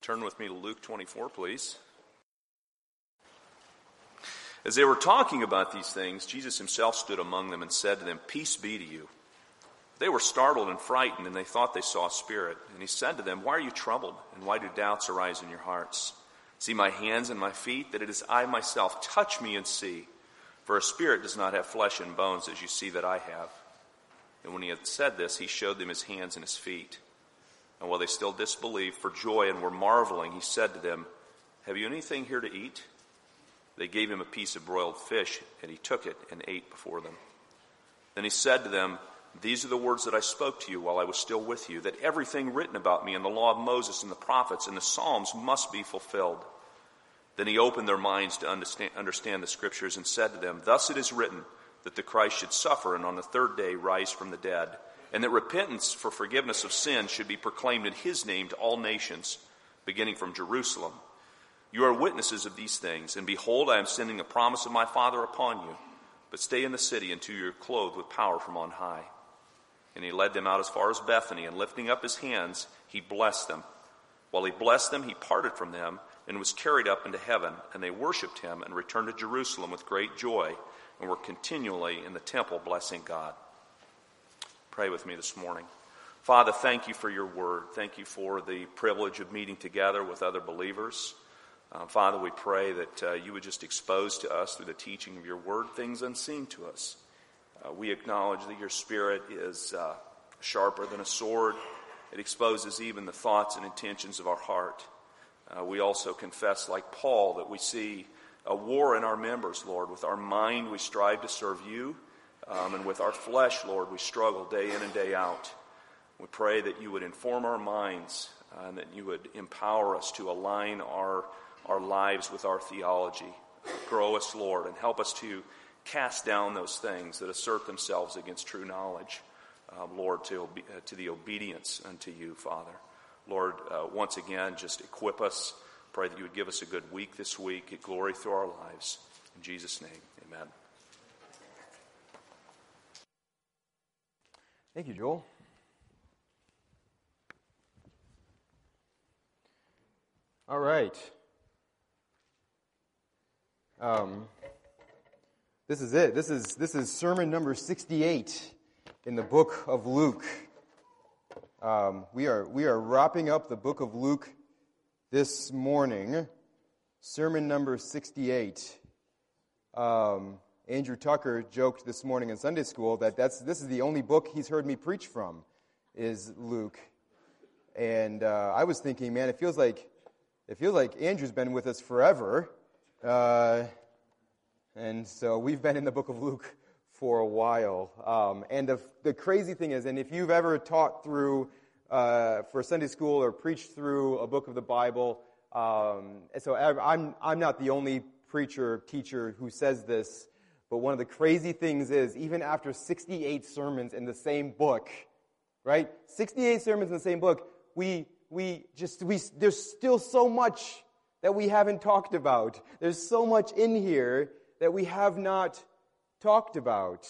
Turn with me to Luke 24, please. As they were talking about these things, Jesus himself stood among them and said to them, Peace be to you. They were startled and frightened, and they thought they saw a spirit. And he said to them, Why are you troubled, and why do doubts arise in your hearts? See my hands and my feet, that it is I myself. Touch me and see. For a spirit does not have flesh and bones, as you see that I have. And when he had said this, he showed them his hands and his feet. And while they still disbelieved for joy and were marveling, he said to them, Have you anything here to eat? They gave him a piece of broiled fish, and he took it and ate before them. Then he said to them, These are the words that I spoke to you while I was still with you, that everything written about me in the law of Moses and the prophets and the Psalms must be fulfilled. Then he opened their minds to understand, understand the scriptures and said to them, Thus it is written that the Christ should suffer and on the third day rise from the dead and that repentance for forgiveness of sins should be proclaimed in his name to all nations, beginning from Jerusalem. You are witnesses of these things, and behold, I am sending the promise of my Father upon you. But stay in the city until you are clothed with power from on high. And he led them out as far as Bethany, and lifting up his hands, he blessed them. While he blessed them, he parted from them and was carried up into heaven, and they worshipped him and returned to Jerusalem with great joy, and were continually in the temple blessing God. Pray with me this morning. Father, thank you for your word. Thank you for the privilege of meeting together with other believers. Uh, Father, we pray that uh, you would just expose to us through the teaching of your word things unseen to us. Uh, we acknowledge that your spirit is uh, sharper than a sword. It exposes even the thoughts and intentions of our heart. Uh, we also confess, like Paul, that we see a war in our members, Lord. With our mind, we strive to serve you. Um, and with our flesh, Lord, we struggle day in and day out. We pray that you would inform our minds uh, and that you would empower us to align our, our lives with our theology. Grow us, Lord, and help us to cast down those things that assert themselves against true knowledge, uh, Lord, to, uh, to the obedience unto you, Father. Lord, uh, once again, just equip us. Pray that you would give us a good week this week. Get glory through our lives. In Jesus' name, amen. Thank you, Joel. All right. Um, this is it. This is this is sermon number sixty-eight in the book of Luke. Um, we are we are wrapping up the book of Luke this morning. Sermon number sixty-eight. Um, Andrew Tucker joked this morning in Sunday school that that's, this is the only book he's heard me preach from, is Luke. And uh, I was thinking, man, it feels like it feels like Andrew's been with us forever. Uh, and so we've been in the book of Luke for a while. Um, and the, the crazy thing is, and if you've ever taught through uh, for Sunday school or preached through a book of the Bible, um, so I'm, I'm not the only preacher, teacher who says this. But one of the crazy things is, even after 68 sermons in the same book, right? 68 sermons in the same book, we, we just, we, there's still so much that we haven't talked about. There's so much in here that we have not talked about.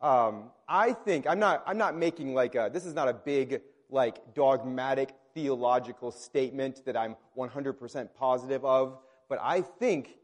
Um, I think, I'm not, I'm not making like a, this is not a big, like, dogmatic theological statement that I'm 100% positive of, but I think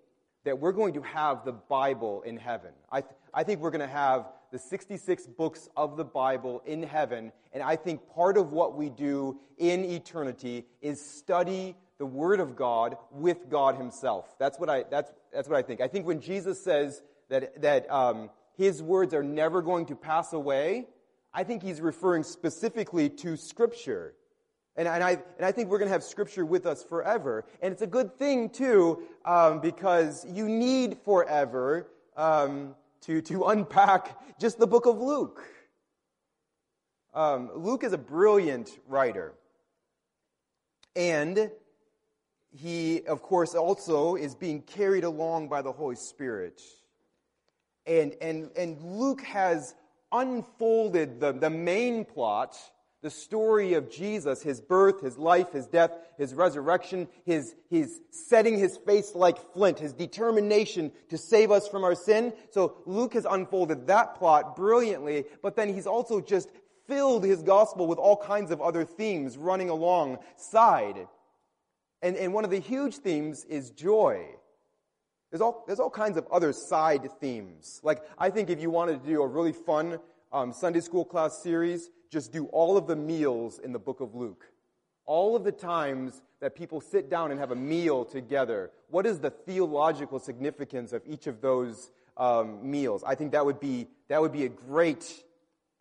that we're going to have the Bible in heaven. I, th- I think we're going to have the 66 books of the Bible in heaven, and I think part of what we do in eternity is study the Word of God with God Himself. That's what I, that's, that's what I think. I think when Jesus says that, that um, His words are never going to pass away, I think He's referring specifically to Scripture. And, and, I, and I think we're going to have Scripture with us forever. And it's a good thing, too, um, because you need forever um, to, to unpack just the book of Luke. Um, Luke is a brilliant writer. And he, of course, also is being carried along by the Holy Spirit. And, and, and Luke has unfolded the, the main plot the story of Jesus, his birth, his life, his death, his resurrection, his, his setting his face like flint, his determination to save us from our sin. So Luke has unfolded that plot brilliantly, but then he's also just filled his gospel with all kinds of other themes running alongside. And, and one of the huge themes is joy. There's all, there's all kinds of other side themes. Like, I think if you wanted to do a really fun um, Sunday school class series, just do all of the meals in the book of Luke. All of the times that people sit down and have a meal together. What is the theological significance of each of those um, meals? I think that would be that would be a great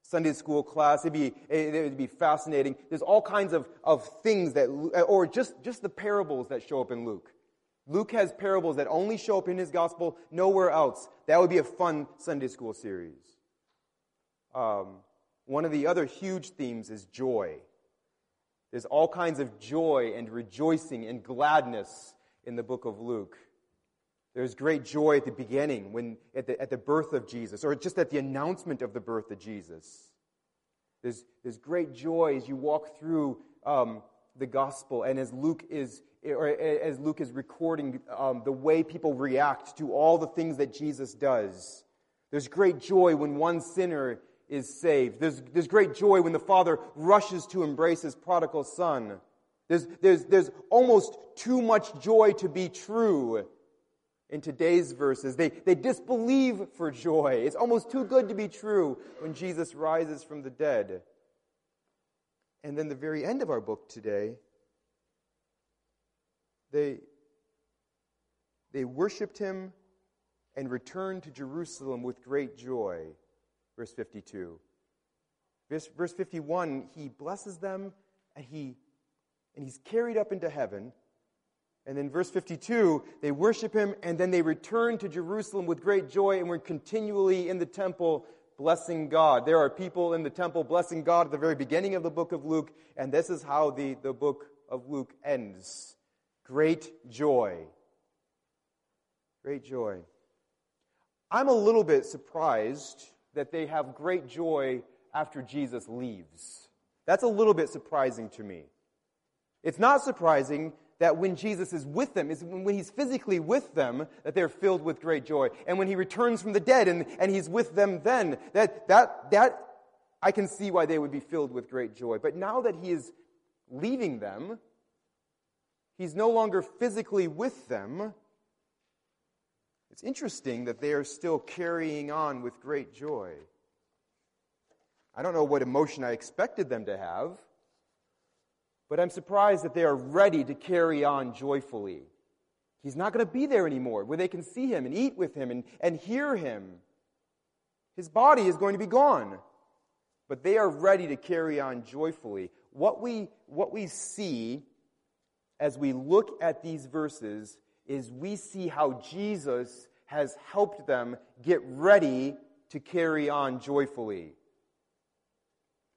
Sunday school class. It'd be it would be fascinating. There's all kinds of of things that, or just just the parables that show up in Luke. Luke has parables that only show up in his gospel, nowhere else. That would be a fun Sunday school series. Um, one of the other huge themes is joy. There's all kinds of joy and rejoicing and gladness in the book of Luke. There's great joy at the beginning, when, at, the, at the birth of Jesus, or just at the announcement of the birth of Jesus. There's, there's great joy as you walk through um, the gospel and as Luke is, or as Luke is recording um, the way people react to all the things that Jesus does. There's great joy when one sinner is saved. There's, there's great joy when the father rushes to embrace his prodigal son. There's, there's, there's almost too much joy to be true in today's verses. They, they disbelieve for joy. It's almost too good to be true when Jesus rises from the dead. And then the very end of our book today, they, they worshiped him and returned to Jerusalem with great joy verse 52. Verse, verse 51, he blesses them and, he, and he's carried up into heaven. And then verse 52, they worship him and then they return to Jerusalem with great joy and we're continually in the temple blessing God. There are people in the temple blessing God at the very beginning of the book of Luke, and this is how the, the book of Luke ends. Great joy. Great joy. I'm a little bit surprised that they have great joy after Jesus leaves. That's a little bit surprising to me. It's not surprising that when Jesus is with them, is when he's physically with them, that they're filled with great joy. And when he returns from the dead and, and he's with them then, that, that, that, I can see why they would be filled with great joy. But now that he is leaving them, he's no longer physically with them, it's interesting that they are still carrying on with great joy. I don't know what emotion I expected them to have, but I'm surprised that they are ready to carry on joyfully. He's not going to be there anymore where they can see him and eat with him and, and hear him. His body is going to be gone. But they are ready to carry on joyfully. What we, what we see as we look at these verses is we see how Jesus has helped them get ready to carry on joyfully.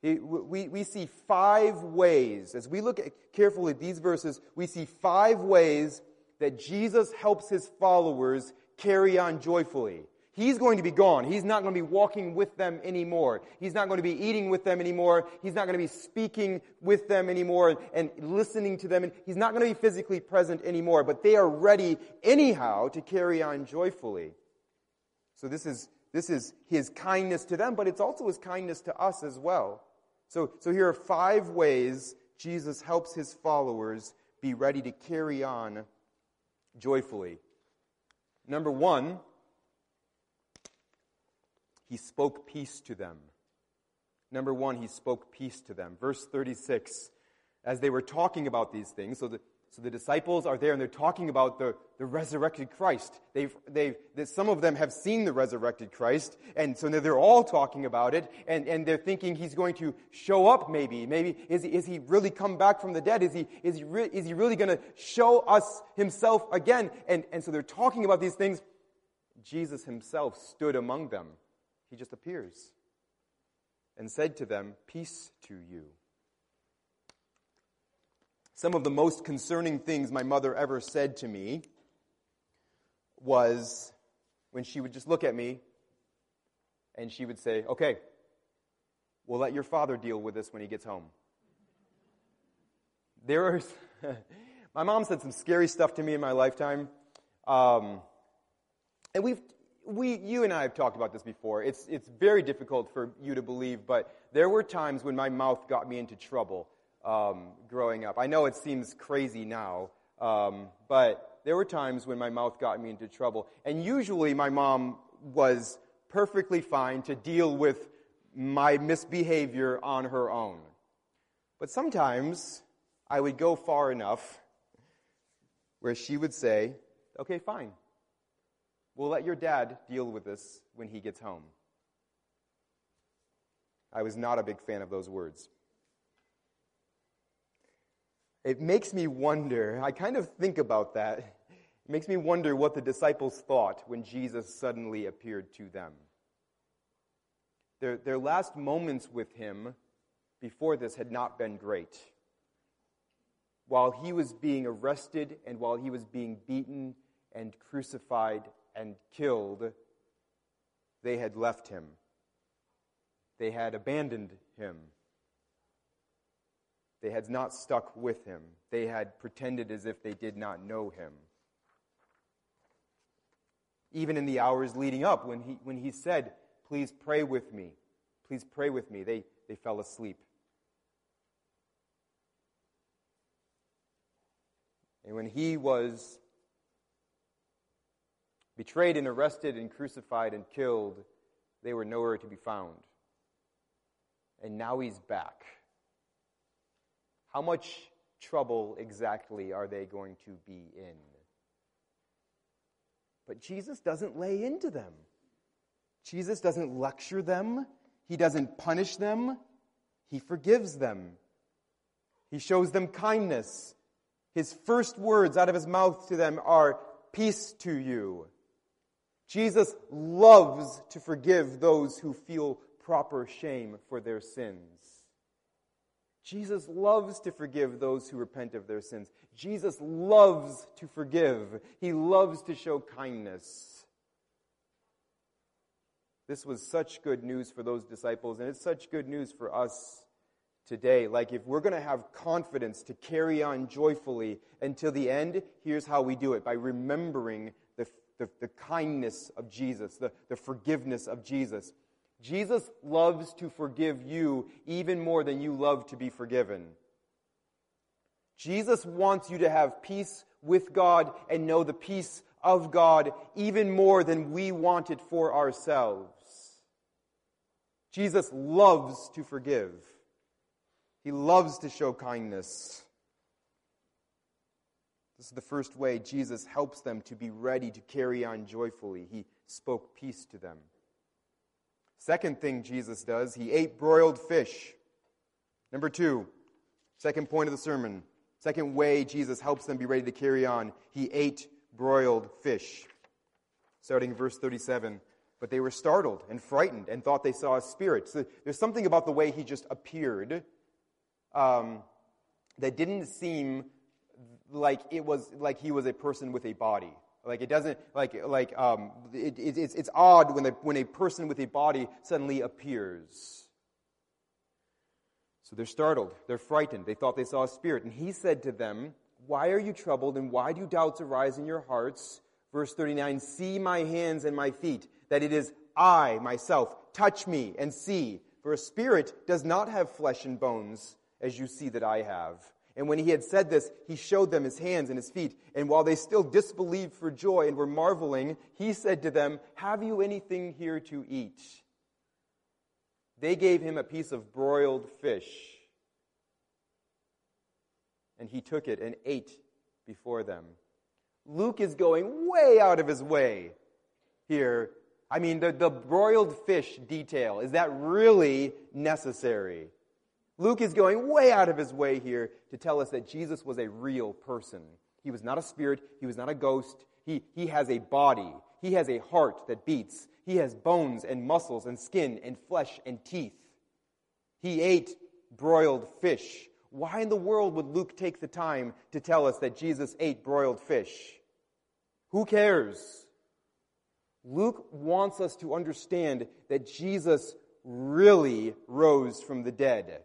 We, we see five ways, as we look at carefully at these verses, we see five ways that Jesus helps his followers carry on joyfully. He's going to be gone. He's not going to be walking with them anymore. He's not going to be eating with them anymore. He's not going to be speaking with them anymore and listening to them. And he's not going to be physically present anymore. But they are ready anyhow to carry on joyfully. So this is, this is his kindness to them, but it's also his kindness to us as well. So, so here are five ways Jesus helps his followers be ready to carry on joyfully. Number one, he spoke peace to them. Number one, he spoke peace to them. Verse 36, as they were talking about these things, so the, so the disciples are there and they're talking about the, the resurrected Christ. They've, they've, some of them have seen the resurrected Christ, and so they're all talking about it, and, and they're thinking he's going to show up maybe. Maybe, is he, is he really come back from the dead? Is he, is he, re, is he really going to show us himself again? And, and so they're talking about these things. Jesus himself stood among them he just appears and said to them, Peace to you. Some of the most concerning things my mother ever said to me was when she would just look at me and she would say, Okay, we'll let your father deal with this when he gets home. There are, my mom said some scary stuff to me in my lifetime. Um, and we've, we, you and I have talked about this before. It's, it's very difficult for you to believe, but there were times when my mouth got me into trouble um, growing up. I know it seems crazy now, Um, but there were times when my mouth got me into trouble. And usually my mom was perfectly fine to deal with my misbehavior on her own. But sometimes I would go far enough where she would say, Okay, fine. We'll let your dad deal with this when he gets home. I was not a big fan of those words. It makes me wonder, I kind of think about that. It makes me wonder what the disciples thought when Jesus suddenly appeared to them. Their, their last moments with him before this had not been great. While he was being arrested and while he was being beaten and crucified and killed, they had left him. They had abandoned him. They had not stuck with him. They had pretended as if they did not know him. Even in the hours leading up, when he, when he said, Please pray with me, please pray with me, they, they fell asleep. And when he was betrayed and arrested and crucified and killed, they were nowhere to be found. And now he's back. How much trouble exactly are they going to be in? But Jesus doesn't lay into them. Jesus doesn't lecture them. He doesn't punish them. He forgives them. He shows them kindness. His first words out of his mouth to them are, Peace to you. Jesus loves to forgive those who feel proper shame for their sins. Jesus loves to forgive those who repent of their sins. Jesus loves to forgive. He loves to show kindness. This was such good news for those disciples, and it's such good news for us today. Like, if we're going to have confidence to carry on joyfully until the end, here's how we do it by remembering the, the, kindness of Jesus, the, the forgiveness of Jesus. Jesus loves to forgive you even more than you love to be forgiven. Jesus wants you to have peace with God and know the peace of God even more than we want it for ourselves. Jesus loves to forgive. He loves to show kindness. This is the first way Jesus helps them to be ready to carry on joyfully. He spoke peace to them. Second thing Jesus does, he ate broiled fish. Number two, second point of the sermon. Second way Jesus helps them be ready to carry on, he ate broiled fish. Starting in verse 37. But they were startled and frightened and thought they saw a spirit. So there's something about the way he just appeared um, that didn't seem like it was like he was a person with a body. Like it doesn't like like um, it, it, it's it's odd when a, when a person with a body suddenly appears. So they're startled, they're frightened. They thought they saw a spirit, and he said to them, "Why are you troubled, and why do doubts arise in your hearts?" Verse thirty nine: See my hands and my feet, that it is I myself. Touch me and see, for a spirit does not have flesh and bones, as you see that I have. And when he had said this, he showed them his hands and his feet. And while they still disbelieved for joy and were marveling, he said to them, Have you anything here to eat? They gave him a piece of broiled fish. And he took it and ate before them. Luke is going way out of his way here. I mean, the, the broiled fish detail, is that really necessary? Luke is going way out of his way here to tell us that Jesus was a real person. He was not a spirit, he was not a ghost. He, he has a body, he has a heart that beats, he has bones and muscles and skin and flesh and teeth. He ate broiled fish. Why in the world would Luke take the time to tell us that Jesus ate broiled fish? Who cares? Luke wants us to understand that Jesus really rose from the dead.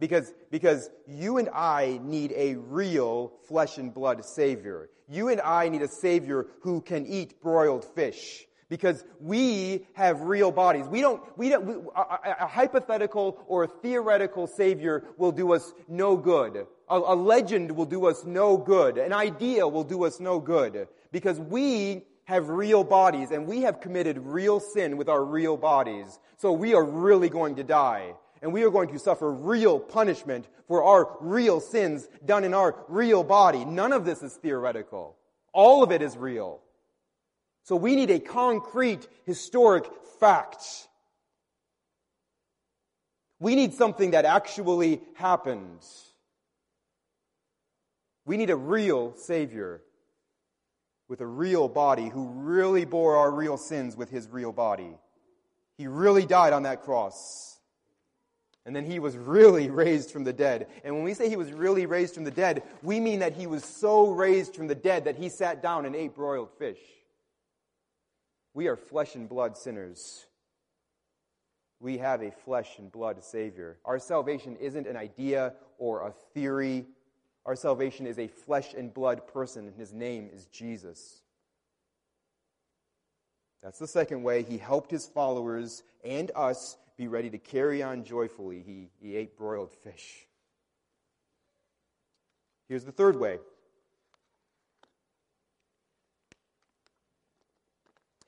Because, because you and I need a real flesh and blood Savior. You and I need a Savior who can eat broiled fish. because we have real bodies. We don't, we don't, we, a, a, hypothetical or a theoretical savior will do us no good. A, a legend will do us no good. An idea will do us no good because we have real bodies and we have committed real sin with our real bodies. So we are really going to die and we are going to suffer real punishment for our real sins done in our real body. None of this is theoretical. All of it is real. So we need a concrete historic fact. We need something that actually happened. We need a real Savior with a real body who really bore our real sins with his real body. He really died on that cross. And then he was really raised from the dead. And when we say he was really raised from the dead, we mean that he was so raised from the dead that he sat down and ate broiled fish. We are flesh and blood sinners. We have a flesh and blood Savior. Our salvation isn't an idea or a theory. Our salvation is a flesh and blood person, and his name is Jesus. That's the second way he helped his followers and us be ready to carry on joyfully. He, he ate broiled fish. Here's the third way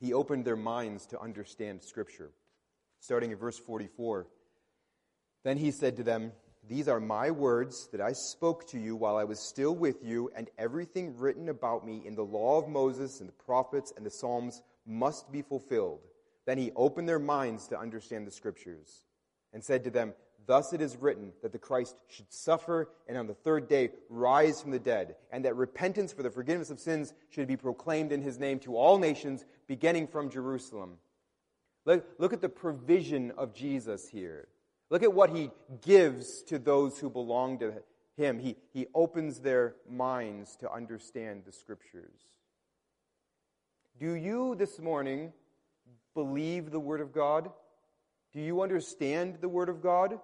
he opened their minds to understand Scripture. Starting at verse 44. Then he said to them, These are my words that I spoke to you while I was still with you, and everything written about me in the law of Moses and the prophets and the Psalms must be fulfilled. Then he opened their minds to understand the Scriptures and said to them, Thus it is written that the Christ should suffer and on the third day rise from the dead, and that repentance for the forgiveness of sins should be proclaimed in his name to all nations, beginning from Jerusalem. Look, look at the provision of Jesus here. Look at what he gives to those who belong to him. He, he opens their minds to understand the scriptures. Do you this morning believe the Word of God? Do you understand the Word of God?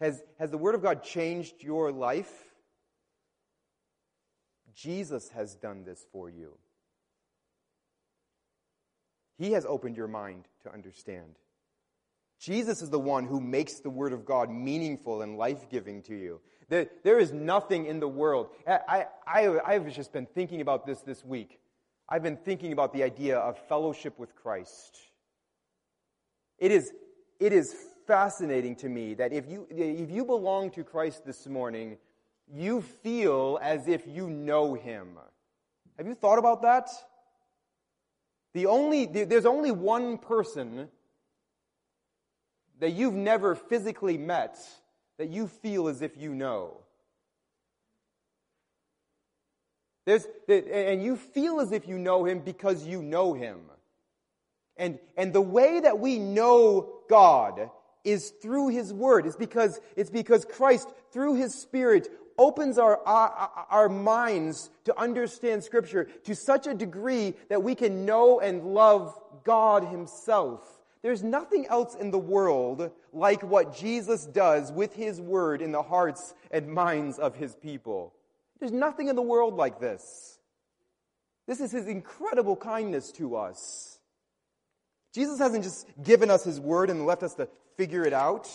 Has, has the Word of God changed your life? Jesus has done this for you. He has opened your mind to understand. Jesus is the one who makes the Word of God meaningful and life giving to you. There, there is nothing in the world. I, I, I've just been thinking about this this week. I've been thinking about the idea of fellowship with Christ. It is, it is fascinating to me that if you, if you belong to Christ this morning, you feel as if you know Him. Have you thought about that? The only, there's only one person that you've never physically met that you feel as if you know. There's, and you feel as if you know him because you know him. And, and the way that we know God is through his word. It's because, it's because Christ, through his spirit, opens our, our, our minds to understand scripture to such a degree that we can know and love God himself. There's nothing else in the world like what Jesus does with his word in the hearts and minds of his people. There's nothing in the world like this. This is his incredible kindness to us. Jesus hasn't just given us his word and left us to figure it out.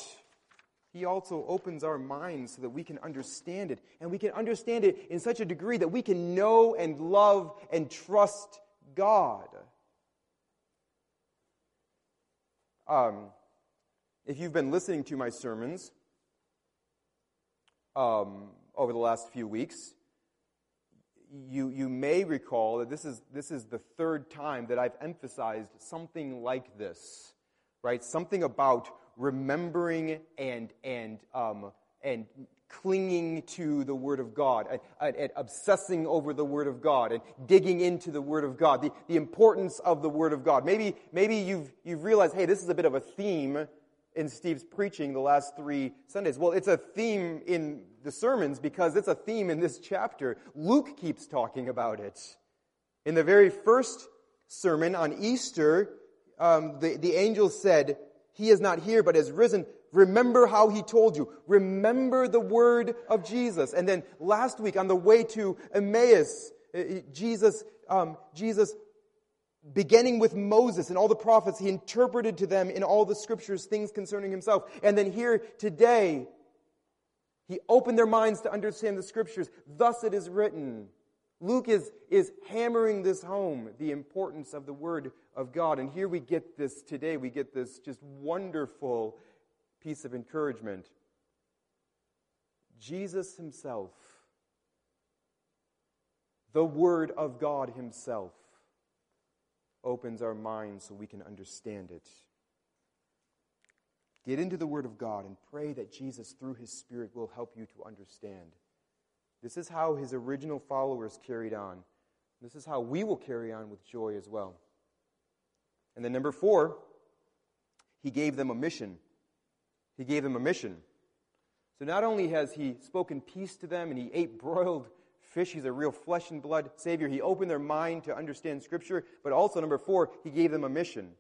He also opens our minds so that we can understand it. And we can understand it in such a degree that we can know and love and trust God. Um, if you've been listening to my sermons um, over the last few weeks, you, you may recall that this is, this is the third time that I've emphasized something like this, right? Something about remembering and, and, um, and clinging to the Word of God, and, and, obsessing over the Word of God, and digging into the Word of God, the, the importance of the Word of God. Maybe, maybe you've, you've realized, hey, this is a bit of a theme in Steve's preaching the last three Sundays. Well, it's a theme in the sermons because it's a theme in this chapter. Luke keeps talking about it. In the very first sermon on Easter, um, the, the angel said, He is not here, but has risen. Remember how he told you. Remember the word of Jesus. And then last week on the way to Emmaus, uh, Jesus, um, Jesus beginning with Moses and all the prophets, he interpreted to them in all the scriptures things concerning himself. And then here today, he opened their minds to understand the scriptures. Thus it is written. Luke is, is hammering this home, the importance of the Word of God. And here we get this today, we get this just wonderful piece of encouragement. Jesus Himself, the Word of God Himself, opens our minds so we can understand it. Get into the Word of God and pray that Jesus, through His Spirit, will help you to understand. This is how His original followers carried on. This is how we will carry on with joy as well. And then, number four, He gave them a mission. He gave them a mission. So not only has He spoken peace to them and He ate broiled fish. He's a real flesh and blood Savior. He opened their mind to understand Scripture, but also, number four, He gave them a mission.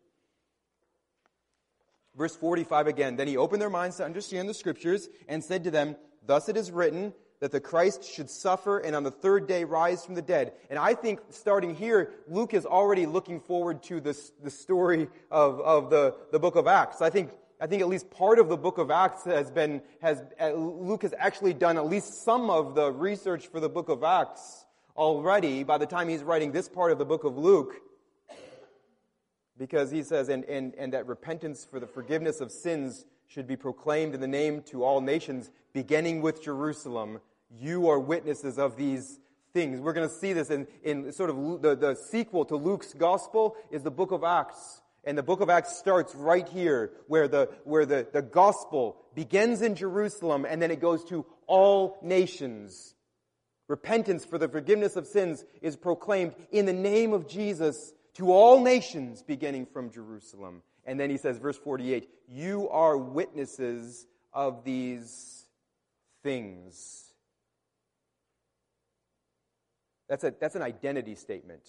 Verse 45 again. Then He opened their minds to understand the Scriptures and said to them, Thus it is written, that the Christ should suffer and on the third day rise from the dead. And I think starting here, Luke is already looking forward to this, the story of, of the, the book of Acts. I think I think at least part of the book of Acts has been, has, uh, Luke has actually done at least some of the research for the book of Acts already by the time he's writing this part of the book of Luke. Because he says, and, and, and that repentance for the forgiveness of sins should be proclaimed in the name to all nations, beginning with Jerusalem. You are witnesses of these things. We're going to see this in, in sort of the, the sequel to Luke's gospel is the book of Acts. And the book of Acts starts right here, where the, where the, the gospel begins in Jerusalem and then it goes to all nations. Repentance for the forgiveness of sins is proclaimed in the name of Jesus to all nations beginning from Jerusalem. And then he says, verse 48, you are witnesses of these things. That's, a, that's an identity statement.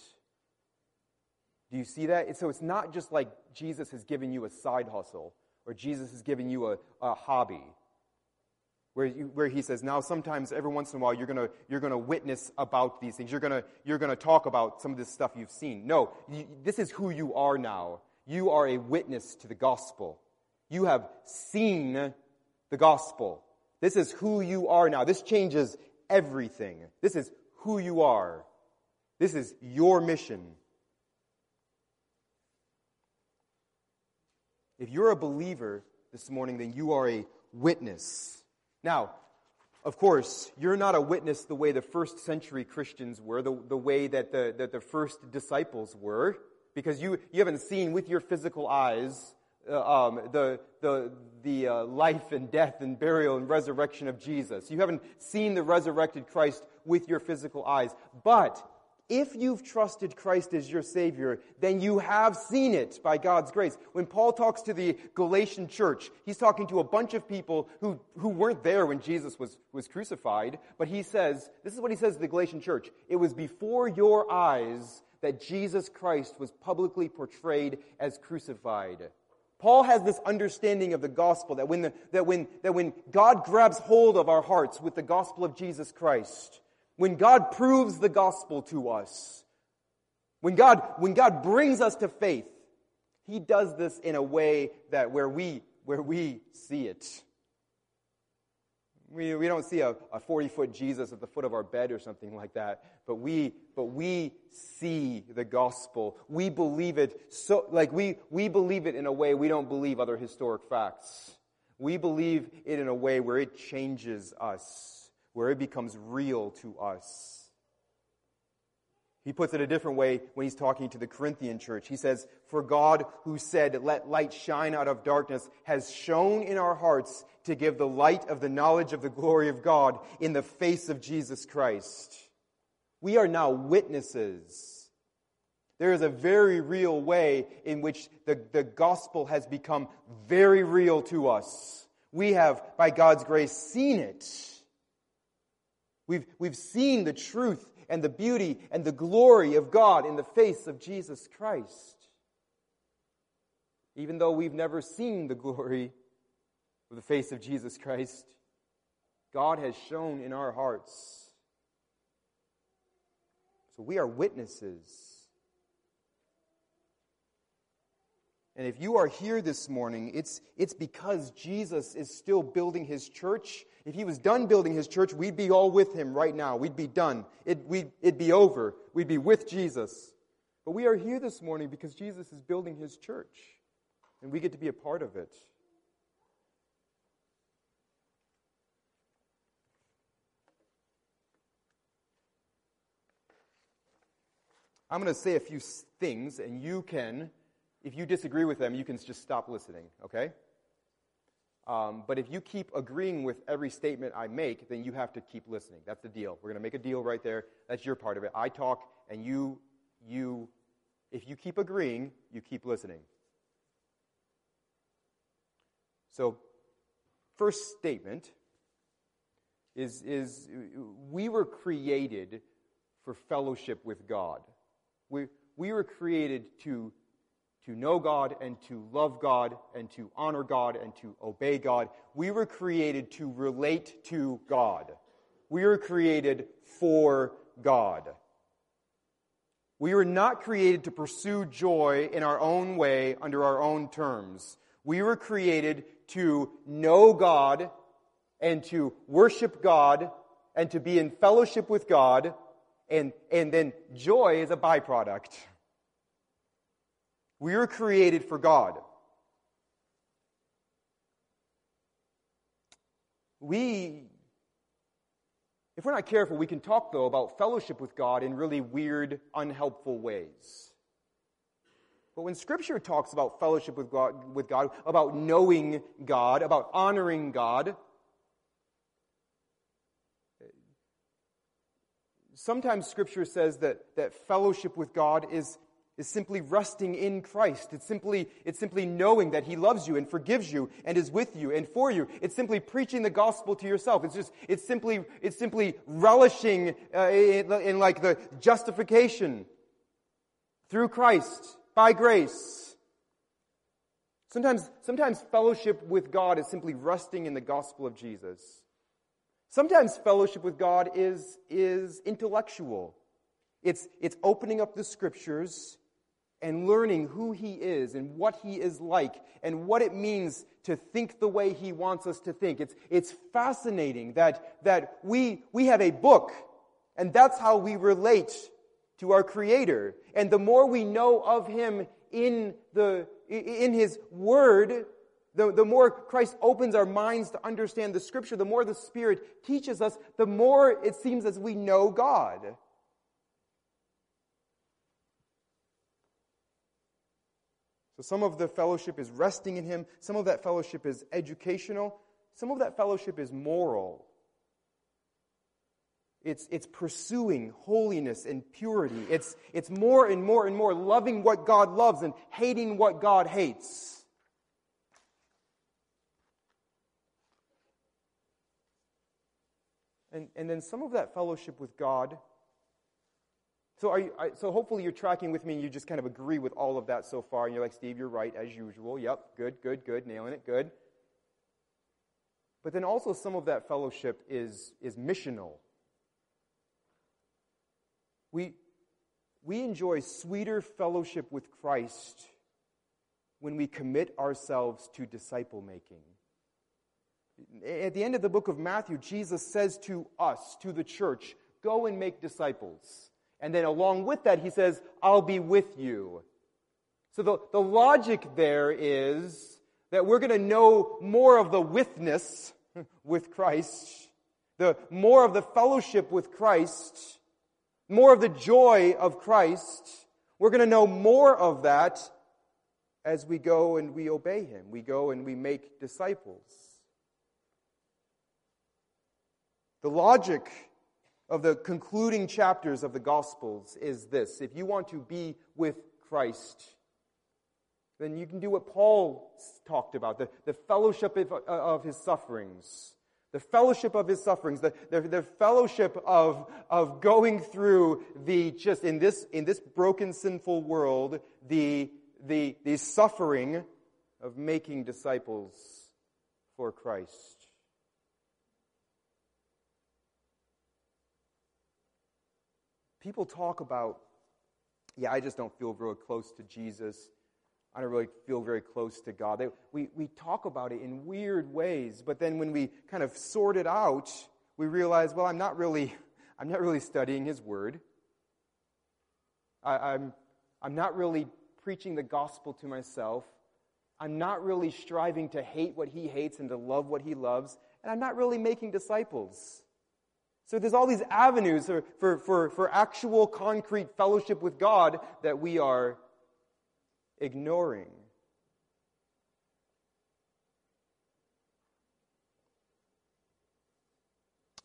Do you see that? So it's not just like Jesus has given you a side hustle or Jesus has given you a, a hobby where, you, where he says, now sometimes every once in a while you're going you're gonna witness about these things. You're going you're gonna talk about some of this stuff you've seen. No, you, this is who you are now. You are a witness to the gospel. You have seen the gospel. This is who you are now. This changes everything. This is who you are. This is your mission. If you're a believer this morning, then you are a witness. Now, of course, you're not a witness the way the first century Christians were, the, the way that the, that the first disciples were, because you, you haven't seen with your physical eyes uh, um, the, the, the uh, life and death and burial and resurrection of Jesus. You haven't seen the resurrected Christ with your physical eyes. But if you've trusted Christ as your Savior, then you have seen it by God's grace. When Paul talks to the Galatian church, he's talking to a bunch of people who, who weren't there when Jesus was, was crucified, but he says, this is what he says to the Galatian church. It was before your eyes that Jesus Christ was publicly portrayed as crucified. Paul has this understanding of the gospel that when, the, that, when, that when God grabs hold of our hearts with the gospel of Jesus Christ, when God proves the gospel to us, when God, when God brings us to faith, He does this in a way that where we, where we see it. We, we don't see a, a 40 foot Jesus at the foot of our bed or something like that, but we, but we see the gospel. We believe it so, like we, we believe it in a way we don't believe other historic facts. We believe it in a way where it changes us where it becomes real to us. He puts it a different way when he's talking to the Corinthian church. He says, For God, who said, Let light shine out of darkness, has shone in our hearts to give the light of the knowledge of the glory of God in the face of Jesus Christ. We are now witnesses. There is a very real way in which the, the gospel has become very real to us. We have, by God's grace, seen it. We've, we've seen the truth and the beauty and the glory of God in the face of Jesus Christ. Even though we've never seen the glory of the face of Jesus Christ, God has shone in our hearts. So we are witnesses. And if you are here this morning, it's, it's because Jesus is still building his church. If he was done building his church, we'd be all with him right now. We'd be done. It, we'd, it'd be over. We'd be with Jesus. But we are here this morning because Jesus is building his church, and we get to be a part of it. I'm going to say a few things, and you can, if you disagree with them, you can just stop listening, okay? Um, but if you keep agreeing with every statement I make, then you have to keep listening. That's the deal. We're going to make a deal right there. That's your part of it. I talk, and you, you, if you keep agreeing, you keep listening. So, first statement is, is we were created for fellowship with God. We, we were created to, to know God and to love God and to honor God and to obey God. We were created to relate to God. We were created for God. We were not created to pursue joy in our own way under our own terms. We were created to know God and to worship God and to be in fellowship with God and, and then joy is a byproduct. We were created for God. We, if we're not careful, we can talk, though, about fellowship with God in really weird, unhelpful ways. But when Scripture talks about fellowship with God, with God, about knowing God, about honoring God, sometimes Scripture says that, that fellowship with God is, is simply resting in Christ. It's simply, it's simply knowing that He loves you and forgives you and is with you and for you. It's simply preaching the gospel to yourself. It's just, it's simply, it's simply relishing uh, in, in like the justification through Christ by grace. Sometimes, sometimes fellowship with God is simply resting in the gospel of Jesus. Sometimes fellowship with God is, is intellectual. It's, it's opening up the scriptures and learning who He is and what He is like and what it means to think the way He wants us to think. It's, it's fascinating that, that we, we have a book and that's how we relate to our Creator. And the more we know of Him in, the, in His Word, the, the more Christ opens our minds to understand the scripture, the more the Spirit teaches us, the more it seems as we know God. So some of the fellowship is resting in Him, some of that fellowship is educational, some of that fellowship is moral. It's, it's pursuing holiness and purity. It's, it's more and more and more loving what God loves and hating what God hates. And, and then some of that fellowship with God. So, are you, so hopefully you're tracking with me and you just kind of agree with all of that so far. And you're like, Steve, you're right, as usual. Yep, good, good, good, nailing it, good. But then also some of that fellowship is, is missional. We, we enjoy sweeter fellowship with Christ when we commit ourselves to disciple making. At the end of the book of Matthew, Jesus says to us, to the church, go and make disciples. And then along with that, he says, I'll be with you. So the, the logic there is that we're going to know more of the withness with Christ, the more of the fellowship with Christ, more of the joy of Christ. We're going to know more of that as we go and we obey him. We go and we make disciples. The logic of the concluding chapters of the Gospels is this if you want to be with Christ, then you can do what Paul talked about the, the fellowship of, uh, of his sufferings. The fellowship of his sufferings, the, the, the, fellowship of, of going through the just in this, in this broken, sinful world, the, the, the suffering of making disciples for Christ. People talk about, yeah, I just don't feel real close to Jesus. I don't really feel very close to God. They, we, we talk about it in weird ways, but then when we kind of sort it out, we realize, well, I'm not really, I'm not really studying His Word. I, I'm, I'm not really preaching the gospel to myself. I'm not really striving to hate what He hates and to love what He loves. And I'm not really making disciples. So there's all these avenues for, for, for, for actual concrete fellowship with God that we are ignoring.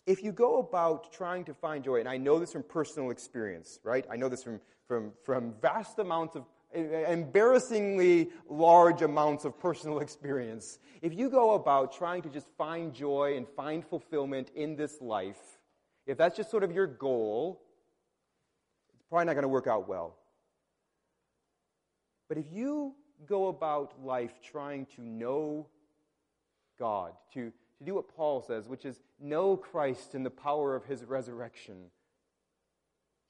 If you go about trying to find joy, and I know this from personal experience, right? I know this from, from, from vast amounts of, embarrassingly large amounts of personal experience. If you go about trying to just find joy and find fulfillment in this life, if that's just sort of your goal, it's probably not going to work out well. But if you go about life trying to know God, to, to do what Paul says, which is know Christ in the power of his resurrection,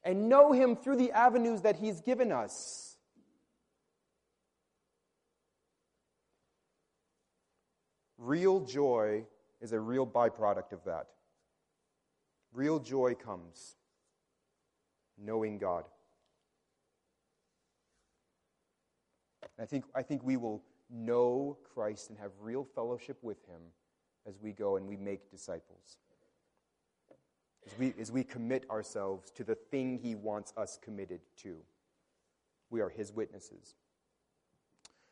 and know him through the avenues that he's given us. Real joy is a real byproduct of that. Real joy comes knowing God. And I think, I think we will know Christ and have real fellowship with him as we go and we make disciples. As we, as we commit ourselves to the thing he wants us committed to. We are his witnesses.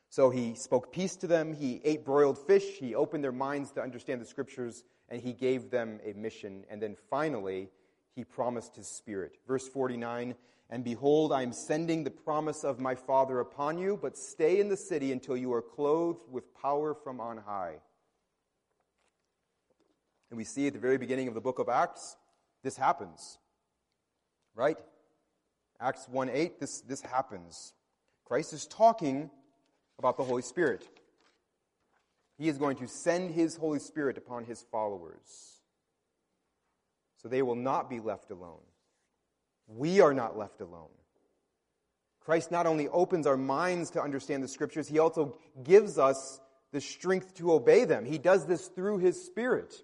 So he spoke peace to them. He ate broiled fish. He opened their minds to understand the scriptures, and he gave them a mission. And then finally, he promised his spirit. Verse 49 and behold, I am sending the promise of my Father upon you, but stay in the city until you are clothed with power from on high. And we see at the very beginning of the book of Acts, this happens. Right? Acts 1 8, this, this happens. Christ is talking about the Holy Spirit. He is going to send his Holy Spirit upon his followers. So they will not be left alone we are not left alone. Christ not only opens our minds to understand the scriptures, he also gives us the strength to obey them. He does this through his Spirit.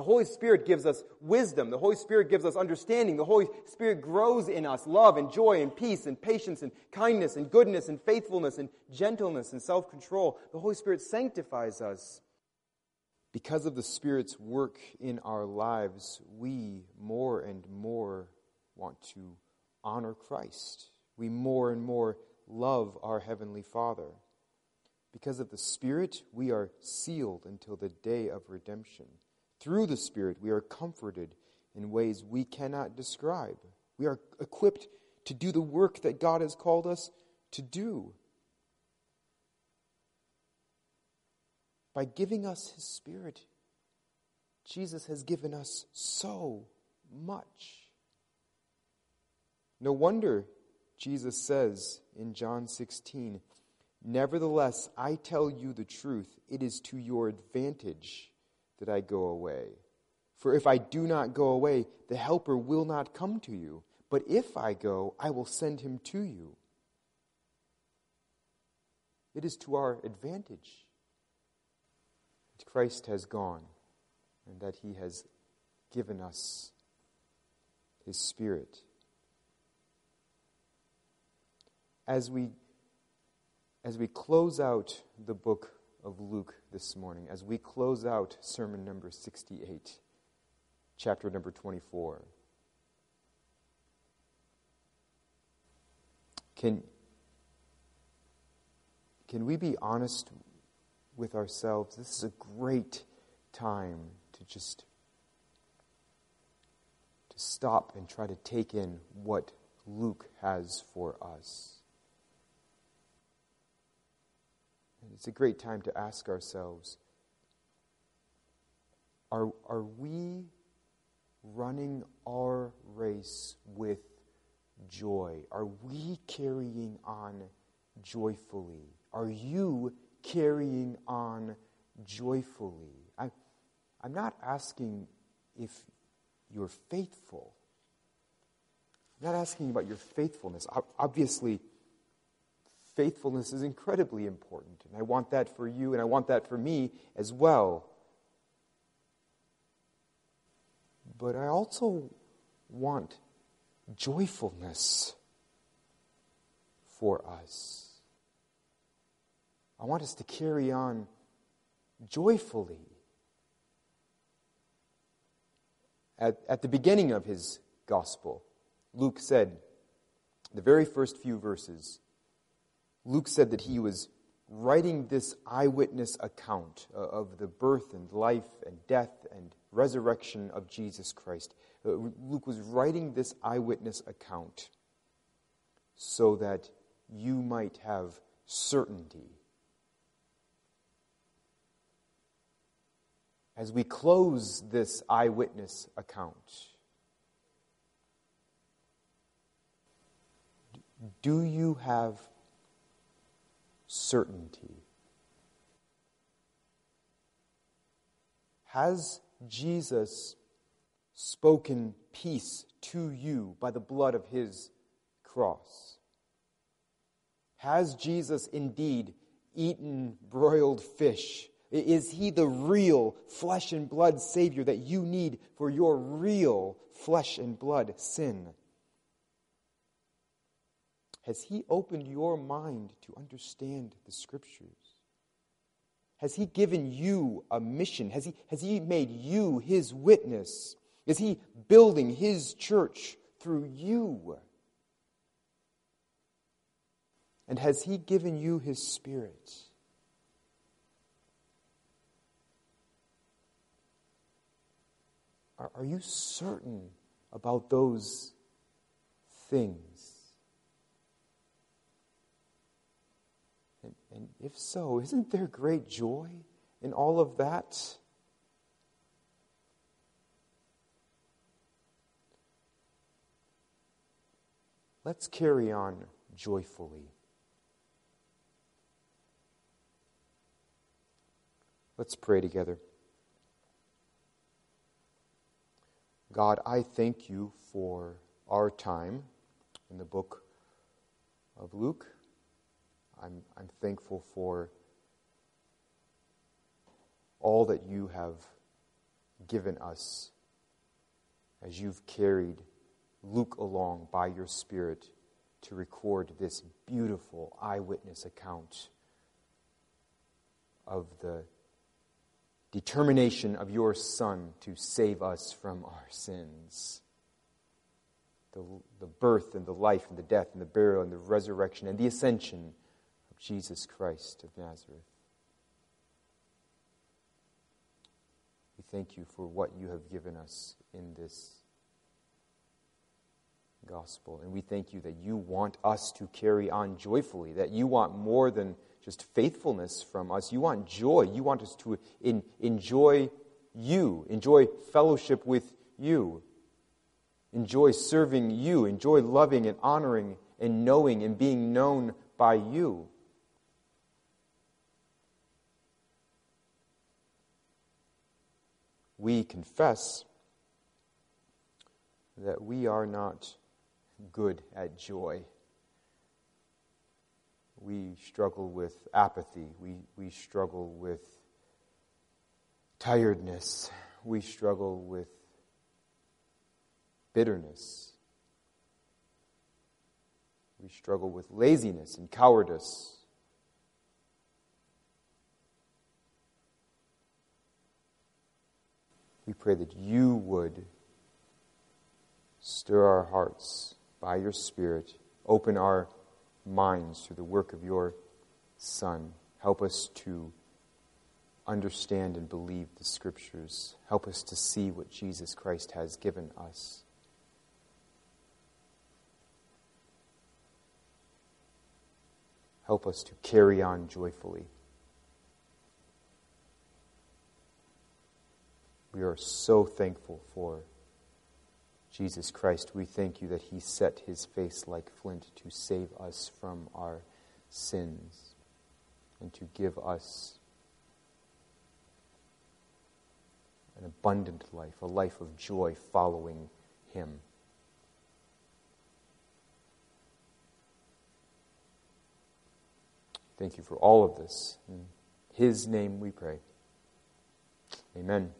The Holy Spirit gives us wisdom. The Holy Spirit gives us understanding. The Holy Spirit grows in us love and joy and peace and patience and kindness and goodness and faithfulness and gentleness and self control. The Holy Spirit sanctifies us. Because of the Spirit's work in our lives, we more and more want to honor Christ. We more and more love our Heavenly Father. Because of the Spirit, we are sealed until the day of redemption. Through the Spirit, we are comforted in ways we cannot describe. We are equipped to do the work that God has called us to do. By giving us His Spirit, Jesus has given us so much. No wonder Jesus says in John 16, Nevertheless, I tell you the truth, it is to your advantage that I go away. For if I do not go away, the Helper will not come to you. But if I go, I will send him to you. It is to our advantage that Christ has gone and that he has given us his Spirit. as we as we close out the book of Luke this morning, as we close out sermon number 68, chapter number 24, can, can we be honest with ourselves? This is a great time to just to stop and try to take in what Luke has for us. It's a great time to ask ourselves are, are we running our race with joy? Are we carrying on joyfully? Are you carrying on joyfully? I, I'm not asking if you're faithful. I'm not asking about your faithfulness. Obviously, faithfulness is incredibly important. And I want that for you, and I want that for me as well. But I also want joyfulness for us. I want us to carry on joyfully. At, at the beginning of his gospel, Luke said, the very first few verses, Luke said that he was writing this eyewitness account of the birth and life and death and resurrection of Jesus Christ. Uh, Luke was writing this eyewitness account so that you might have certainty. As we close this eyewitness account, do you have certainty? Has Jesus spoken peace to you by the blood of his cross? Has Jesus indeed eaten broiled fish? Is he the real flesh and blood Savior that you need for your real flesh and blood sin? Has he opened your mind to understand the Scriptures? Has He given you a mission? Has He, has he made you His witness? Is He building His church through you? And has He given you His Spirit? Are, are you certain about those things? And if so, isn't there great joy in all of that? Let's carry on joyfully. Let's pray together. God, I thank you for our time in the book of Luke. I'm, I'm thankful for all that you have given us as you've carried Luke along by your Spirit to record this beautiful eyewitness account of the determination of your Son to save us from our sins. The, the birth and the life and the death and the burial and the resurrection and the ascension Jesus Christ of Nazareth. We thank you for what you have given us in this gospel. And we thank you that you want us to carry on joyfully, that you want more than just faithfulness from us. You want joy. You want us to in, enjoy you, enjoy fellowship with you, enjoy serving you, enjoy loving and honoring and knowing and being known by you. We confess that we are not good at joy. We struggle with apathy. We, we struggle with tiredness. We struggle with bitterness. We struggle with laziness and cowardice. We pray that you would stir our hearts by your Spirit, open our minds through the work of your Son. Help us to understand and believe the Scriptures. Help us to see what Jesus Christ has given us. Help us to carry on joyfully. We are so thankful for Jesus Christ. We thank you that he set his face like flint to save us from our sins and to give us an abundant life, a life of joy following him. Thank you for all of this. In His name we pray. Amen.